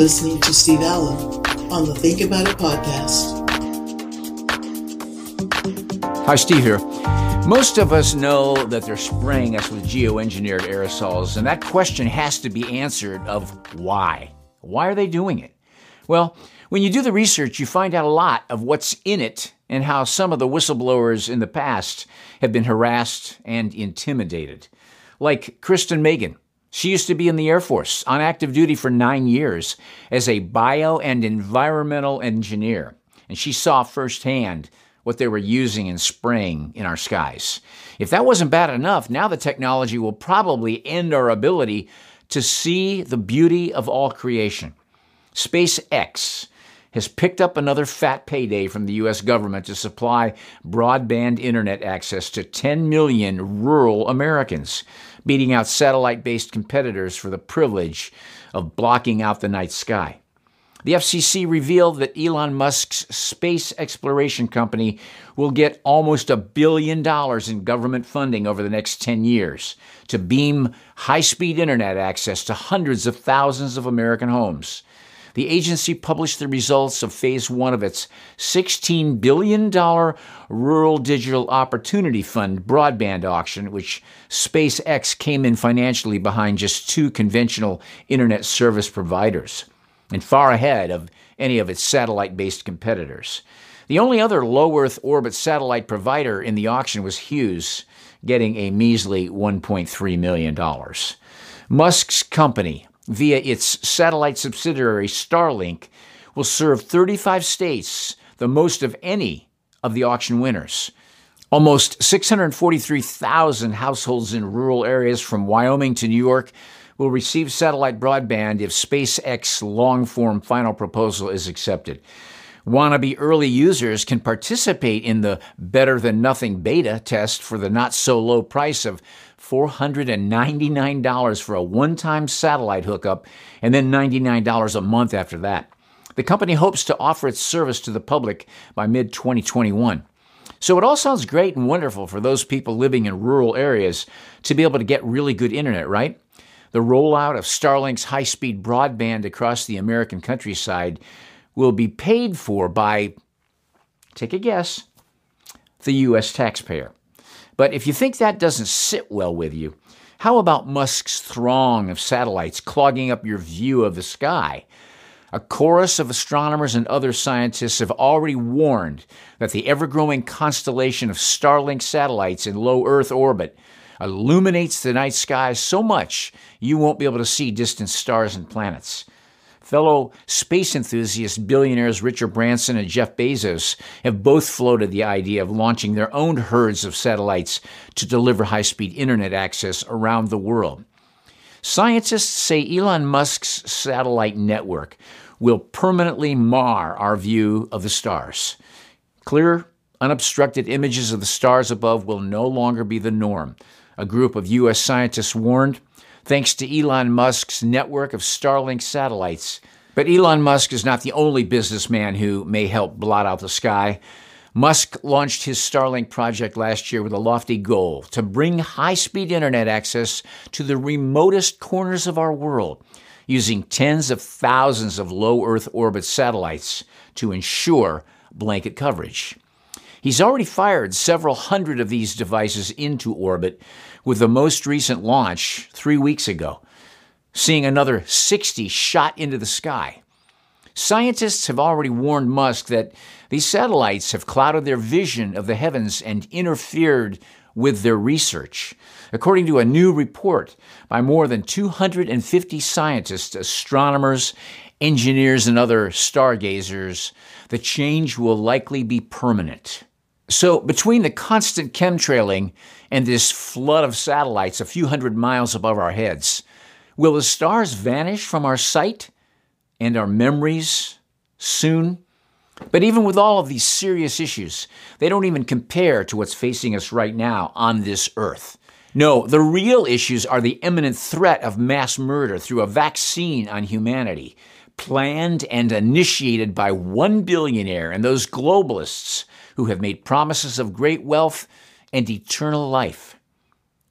Listening to Steve Allen on the Think About It podcast. Hi, Steve here. Most of us know that they're spraying us with geoengineered aerosols, and that question has to be answered of why. Why are they doing it? Well, when you do the research, you find out a lot of what's in it and how some of the whistleblowers in the past have been harassed and intimidated. Like Kristen Meghan. She used to be in the Air Force on active duty for nine years as a bio and environmental engineer, and she saw firsthand what they were using and spraying in our skies. If that wasn't bad enough, now the technology will probably end our ability to see the beauty of all creation. SpaceX has picked up another fat payday from the U.S. government to supply broadband internet access to 10 million rural Americans, beating out satellite based competitors for the privilege of blocking out the night sky. The FCC revealed that Elon Musk's space exploration company will get almost a billion dollars in government funding over the next 10 years to beam high speed internet access to hundreds of thousands of American homes. The agency published the results of phase one of its $16 billion Rural Digital Opportunity Fund broadband auction, which SpaceX came in financially behind just two conventional internet service providers and far ahead of any of its satellite based competitors. The only other low Earth orbit satellite provider in the auction was Hughes, getting a measly $1.3 million. Musk's company, via its satellite subsidiary Starlink, will serve 35 states, the most of any of the auction winners. Almost 643,000 households in rural areas from Wyoming to New York will receive satellite broadband if SpaceX long form final proposal is accepted. Wannabe early users can participate in the better than nothing beta test for the not so low price of $499 for a one time satellite hookup and then $99 a month after that. The company hopes to offer its service to the public by mid 2021. So it all sounds great and wonderful for those people living in rural areas to be able to get really good internet, right? The rollout of Starlink's high speed broadband across the American countryside will be paid for by, take a guess, the U.S. taxpayer. But if you think that doesn't sit well with you, how about Musk's throng of satellites clogging up your view of the sky? A chorus of astronomers and other scientists have already warned that the ever growing constellation of Starlink satellites in low Earth orbit illuminates the night sky so much you won't be able to see distant stars and planets. Fellow space enthusiasts, billionaires Richard Branson and Jeff Bezos have both floated the idea of launching their own herds of satellites to deliver high speed internet access around the world. Scientists say Elon Musk's satellite network will permanently mar our view of the stars. Clear, unobstructed images of the stars above will no longer be the norm a group of U.S. scientists warned, thanks to Elon Musk's network of Starlink satellites. But Elon Musk is not the only businessman who may help blot out the sky. Musk launched his Starlink project last year with a lofty goal to bring high speed internet access to the remotest corners of our world using tens of thousands of low Earth orbit satellites to ensure blanket coverage. He's already fired several hundred of these devices into orbit, with the most recent launch three weeks ago, seeing another 60 shot into the sky. Scientists have already warned Musk that these satellites have clouded their vision of the heavens and interfered with their research. According to a new report by more than 250 scientists, astronomers, engineers, and other stargazers, the change will likely be permanent. So, between the constant chemtrailing and this flood of satellites a few hundred miles above our heads, will the stars vanish from our sight and our memories soon? But even with all of these serious issues, they don't even compare to what's facing us right now on this earth. No, the real issues are the imminent threat of mass murder through a vaccine on humanity, planned and initiated by one billionaire and those globalists who have made promises of great wealth and eternal life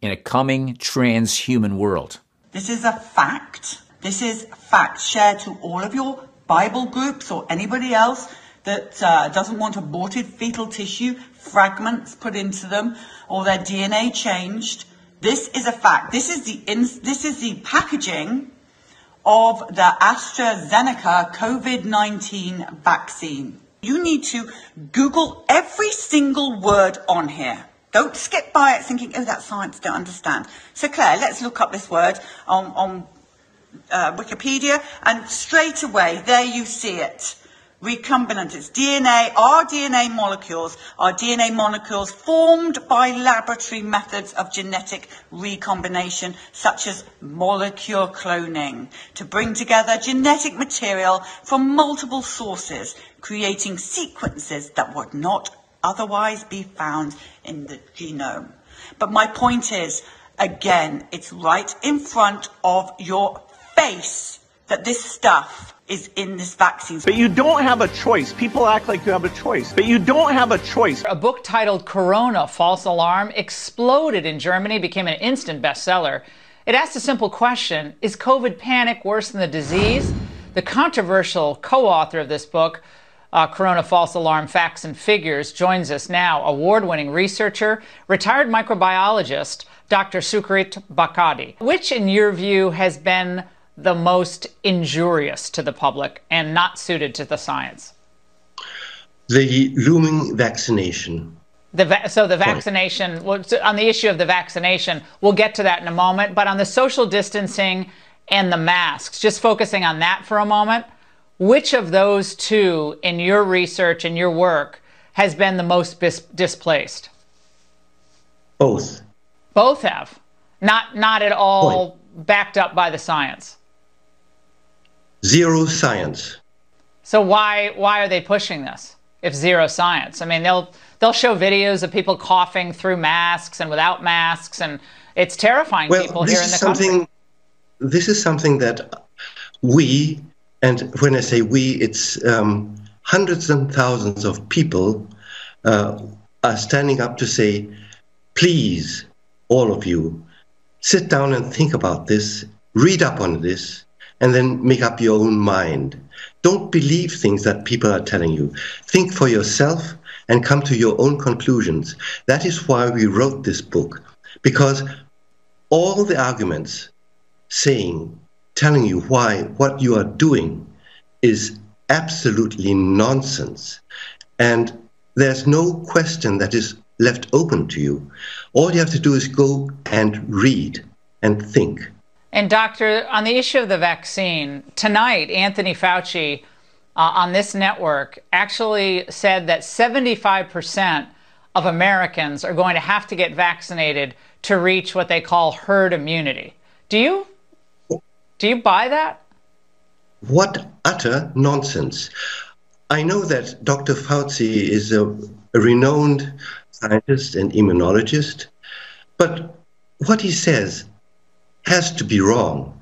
in a coming transhuman world. This is a fact. This is fact. Share to all of your Bible groups or anybody else that uh, doesn't want aborted fetal tissue fragments put into them or their DNA changed. This is a fact. This is the this is the packaging of the AstraZeneca COVID-19 vaccine. You need to Google every single word on here. Don't skip by it thinking, oh, that's science, don't understand. So Claire, let's look up this word on, on uh, Wikipedia and straight away, there you see it recombinant. It's DNA. rDNA molecules are DNA molecules formed by laboratory methods of genetic recombination, such as molecule cloning, to bring together genetic material from multiple sources, creating sequences that would not otherwise be found in the genome. But my point is, again, it's right in front of your face that this stuff is in this vaccine. But you don't have a choice. People act like you have a choice, but you don't have a choice. A book titled Corona False Alarm exploded in Germany, became an instant bestseller. It asked a simple question Is COVID panic worse than the disease? The controversial co author of this book, uh, Corona False Alarm Facts and Figures, joins us now. Award winning researcher, retired microbiologist, Dr. Sucharit Bhakdi. Which, in your view, has been the most injurious to the public and not suited to the science? The looming vaccination. The va- so the vaccination, well, on the issue of the vaccination, we'll get to that in a moment, but on the social distancing and the masks, just focusing on that for a moment, which of those two in your research and your work has been the most bis- displaced? Both. Both have. Not not at all Point. backed up by the science zero science. So why why are they pushing this if zero science? I mean, they'll they'll show videos of people coughing through masks and without masks, and it's terrifying well, people here in the country. This is something that we, and when I say we, it's um, hundreds and thousands of people uh, are standing up to say, please, all of you, sit down and think about this, read up on this, and then make up your own mind. Don't believe things that people are telling you. Think for yourself and come to your own conclusions. That is why we wrote this book, because all the arguments saying, telling you why what you are doing is absolutely nonsense. And there's no question that is left open to you. All you have to do is go and read and think. And, Doctor, on the issue of the vaccine, tonight, Anthony Fauci uh, on this network actually said that 75% of Americans are going to have to get vaccinated to reach what they call herd immunity. Do you do you buy that? What utter nonsense. I know that Dr. Fauci is a, a renowned scientist and immunologist, but what he says has to be wrong.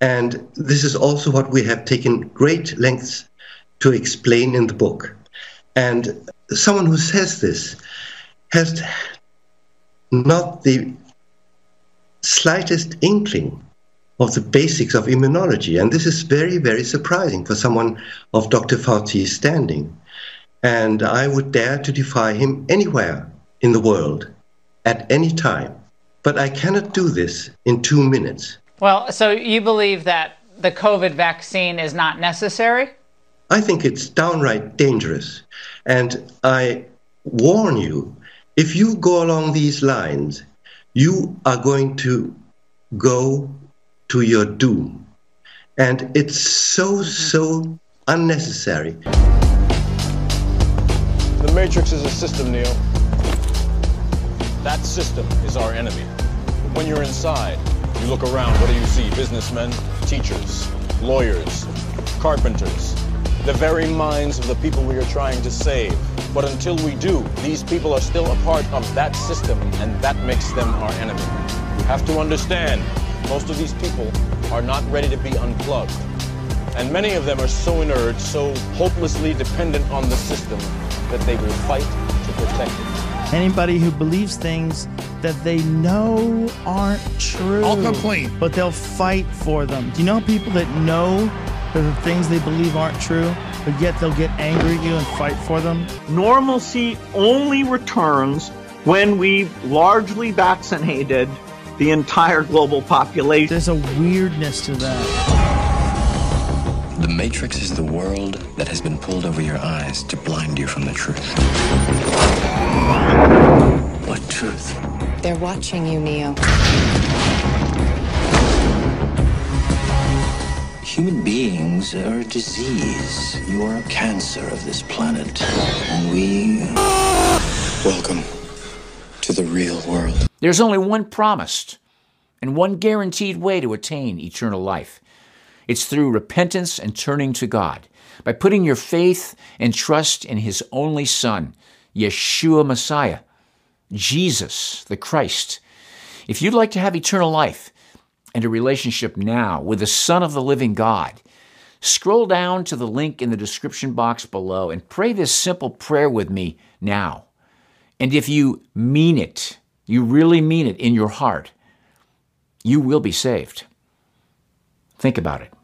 And this is also what we have taken great lengths to explain in the book. And someone who says this has not the slightest inkling of the basics of immunology. And this is very, very surprising for someone of Dr. Fauci's standing. And I would dare to defy him anywhere in the world at any time. But I cannot do this in two minutes. Well, so you believe that the COVID vaccine is not necessary? I think it's downright dangerous. And I warn you if you go along these lines, you are going to go to your doom. And it's so, so unnecessary. The Matrix is a system, Neo. That system is our enemy. When you're inside, you look around, what do you see? Businessmen, teachers, lawyers, carpenters, the very minds of the people we are trying to save. But until we do, these people are still a part of that system, and that makes them our enemy. You have to understand, most of these people are not ready to be unplugged. And many of them are so inert, so hopelessly dependent on the system, that they will fight to protect it. Anybody who believes things that they know aren't true. I'll come clean. But they'll fight for them. Do you know people that know that the things they believe aren't true, but yet they'll get angry at you and fight for them? Normalcy only returns when we've largely vaccinated the entire global population. There's a weirdness to that. The Matrix is the world that has been pulled over your eyes to blind you from the truth. What truth? They're watching you, Neo. Human beings are a disease. You are a cancer of this planet. And we. Welcome to the real world. There's only one promised and one guaranteed way to attain eternal life. It's through repentance and turning to God, by putting your faith and trust in His only Son, Yeshua Messiah, Jesus the Christ. If you'd like to have eternal life and a relationship now with the Son of the living God, scroll down to the link in the description box below and pray this simple prayer with me now. And if you mean it, you really mean it in your heart, you will be saved. Think about it.